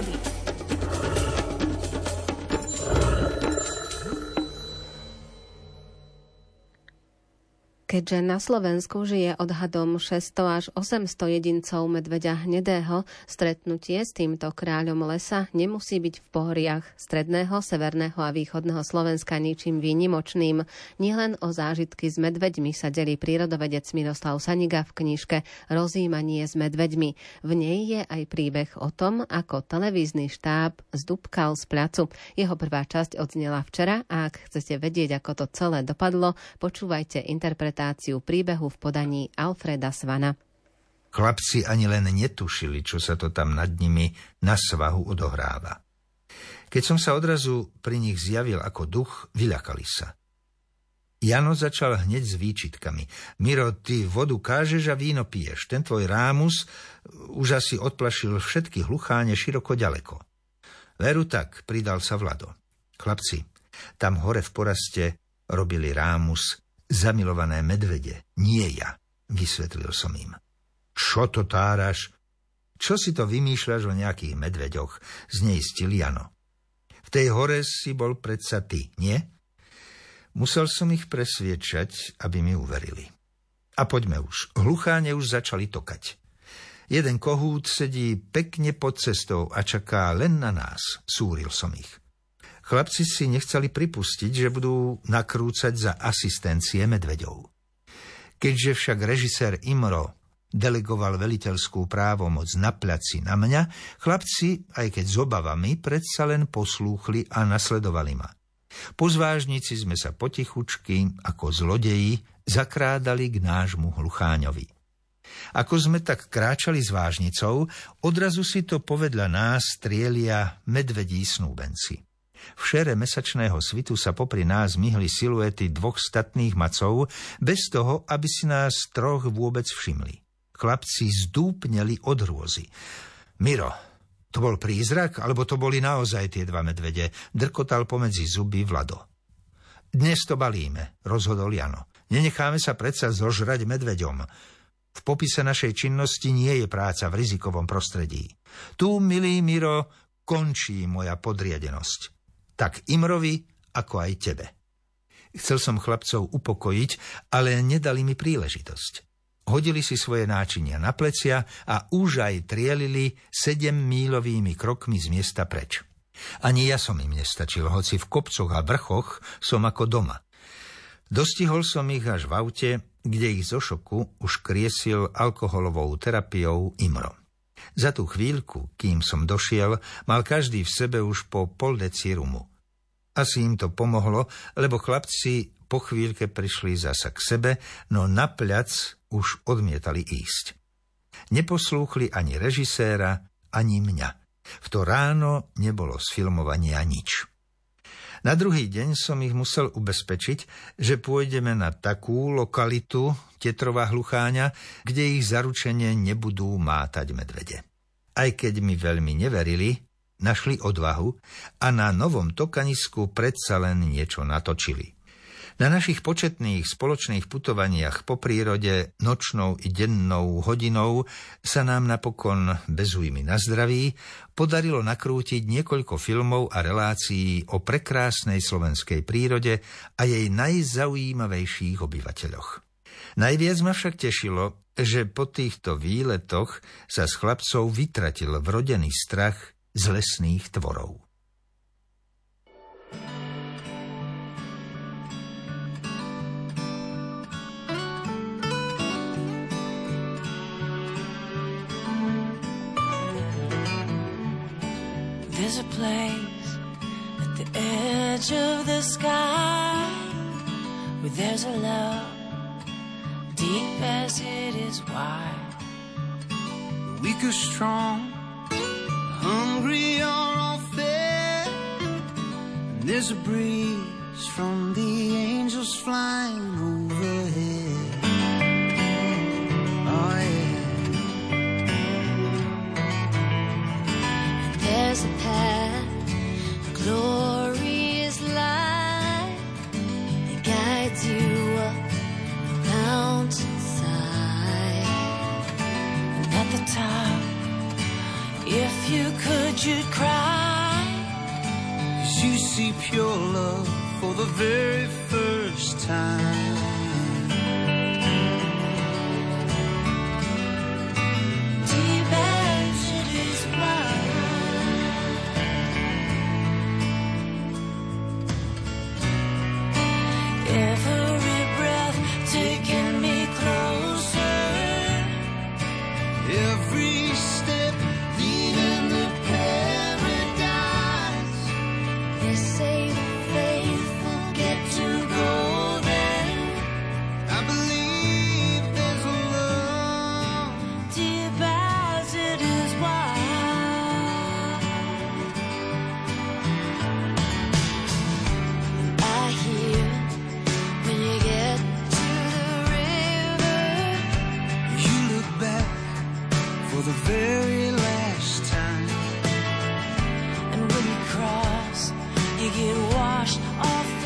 Melody. Keďže na Slovensku žije odhadom 600 až 800 jedincov medveďa hnedého, stretnutie s týmto kráľom lesa nemusí byť v pohoriach stredného, severného a východného Slovenska ničím výnimočným. Nielen o zážitky s medveďmi sa delí prírodovedec Miroslav Saniga v knižke Rozímanie s medveďmi. V nej je aj príbeh o tom, ako televízny štáb zdúbkal z placu. Jeho prvá časť odznela včera a ak chcete vedieť, ako to celé dopadlo, počúvajte interpretáciu interpretáciu príbehu v podaní Alfreda Svana. Chlapci ani len netušili, čo sa to tam nad nimi na svahu odohráva. Keď som sa odrazu pri nich zjavil ako duch, vyľakali sa. Jano začal hneď s výčitkami. Miro, ty vodu kážeš a víno piješ. Ten tvoj rámus už asi odplašil všetky hlucháne široko ďaleko. Veru tak, pridal sa Vlado. Chlapci, tam hore v poraste robili rámus zamilované medvede, nie ja, vysvetlil som im. Čo to táraš? Čo si to vymýšľaš o nejakých medveďoch? Zneistil Jano. V tej hore si bol predsa ty, nie? Musel som ich presviečať, aby mi uverili. A poďme už. Hlucháne už začali tokať. Jeden kohút sedí pekne pod cestou a čaká len na nás, súril som ich. Chlapci si nechceli pripustiť, že budú nakrúcať za asistencie medveďov. Keďže však režisér Imro delegoval veliteľskú právomoc na placi na mňa, chlapci, aj keď s obavami, predsa len poslúchli a nasledovali ma. Po zvážnici sme sa potichučky, ako zlodeji, zakrádali k nášmu hlucháňovi. Ako sme tak kráčali s vážnicou, odrazu si to povedľa nás strielia medvedí snúbenci. V šere mesačného svitu sa popri nás myhli siluety dvoch statných macov, bez toho, aby si nás troch vôbec všimli. Chlapci zdúpneli od hrôzy. Miro, to bol prízrak, alebo to boli naozaj tie dva medvede? Drkotal pomedzi zuby Vlado. Dnes to balíme, rozhodol Jano. Nenecháme sa predsa zožrať medveďom. V popise našej činnosti nie je práca v rizikovom prostredí. Tu, milý Miro, končí moja podriadenosť tak Imrovi, ako aj tebe. Chcel som chlapcov upokojiť, ale nedali mi príležitosť. Hodili si svoje náčinia na plecia a už aj trielili sedem mílovými krokmi z miesta preč. Ani ja som im nestačil, hoci v kopcoch a vrchoch som ako doma. Dostihol som ich až v aute, kde ich zo šoku už kriesil alkoholovou terapiou Imro. Za tú chvíľku, kým som došiel, mal každý v sebe už po pol deci rumu. Asi im to pomohlo, lebo chlapci po chvíľke prišli zasa k sebe, no na plac už odmietali ísť. Neposlúchli ani režiséra, ani mňa. V to ráno nebolo z filmovania nič. Na druhý deň som ich musel ubezpečiť, že pôjdeme na takú lokalitu, Tetrova hlucháňa, kde ich zaručenie nebudú mátať medvede. Aj keď mi veľmi neverili, našli odvahu a na novom tokanisku predsa len niečo natočili. Na našich početných spoločných putovaniach po prírode nočnou i dennou hodinou sa nám napokon bez újmy na zdraví podarilo nakrútiť niekoľko filmov a relácií o prekrásnej slovenskej prírode a jej najzaujímavejších obyvateľoch. Najviac ma však tešilo, že po týchto výletoch sa s chlapcov vytratil vrodený strach z lesných tvorov. There's a place at the edge of the sky where there's a love deep as it is wide. The weak are strong hungry or all fed. And there's a breeze from the angels flying overhead. Oh yeah. There's a path, you could you'd cry. Cause you see pure love for the very first time. can washed off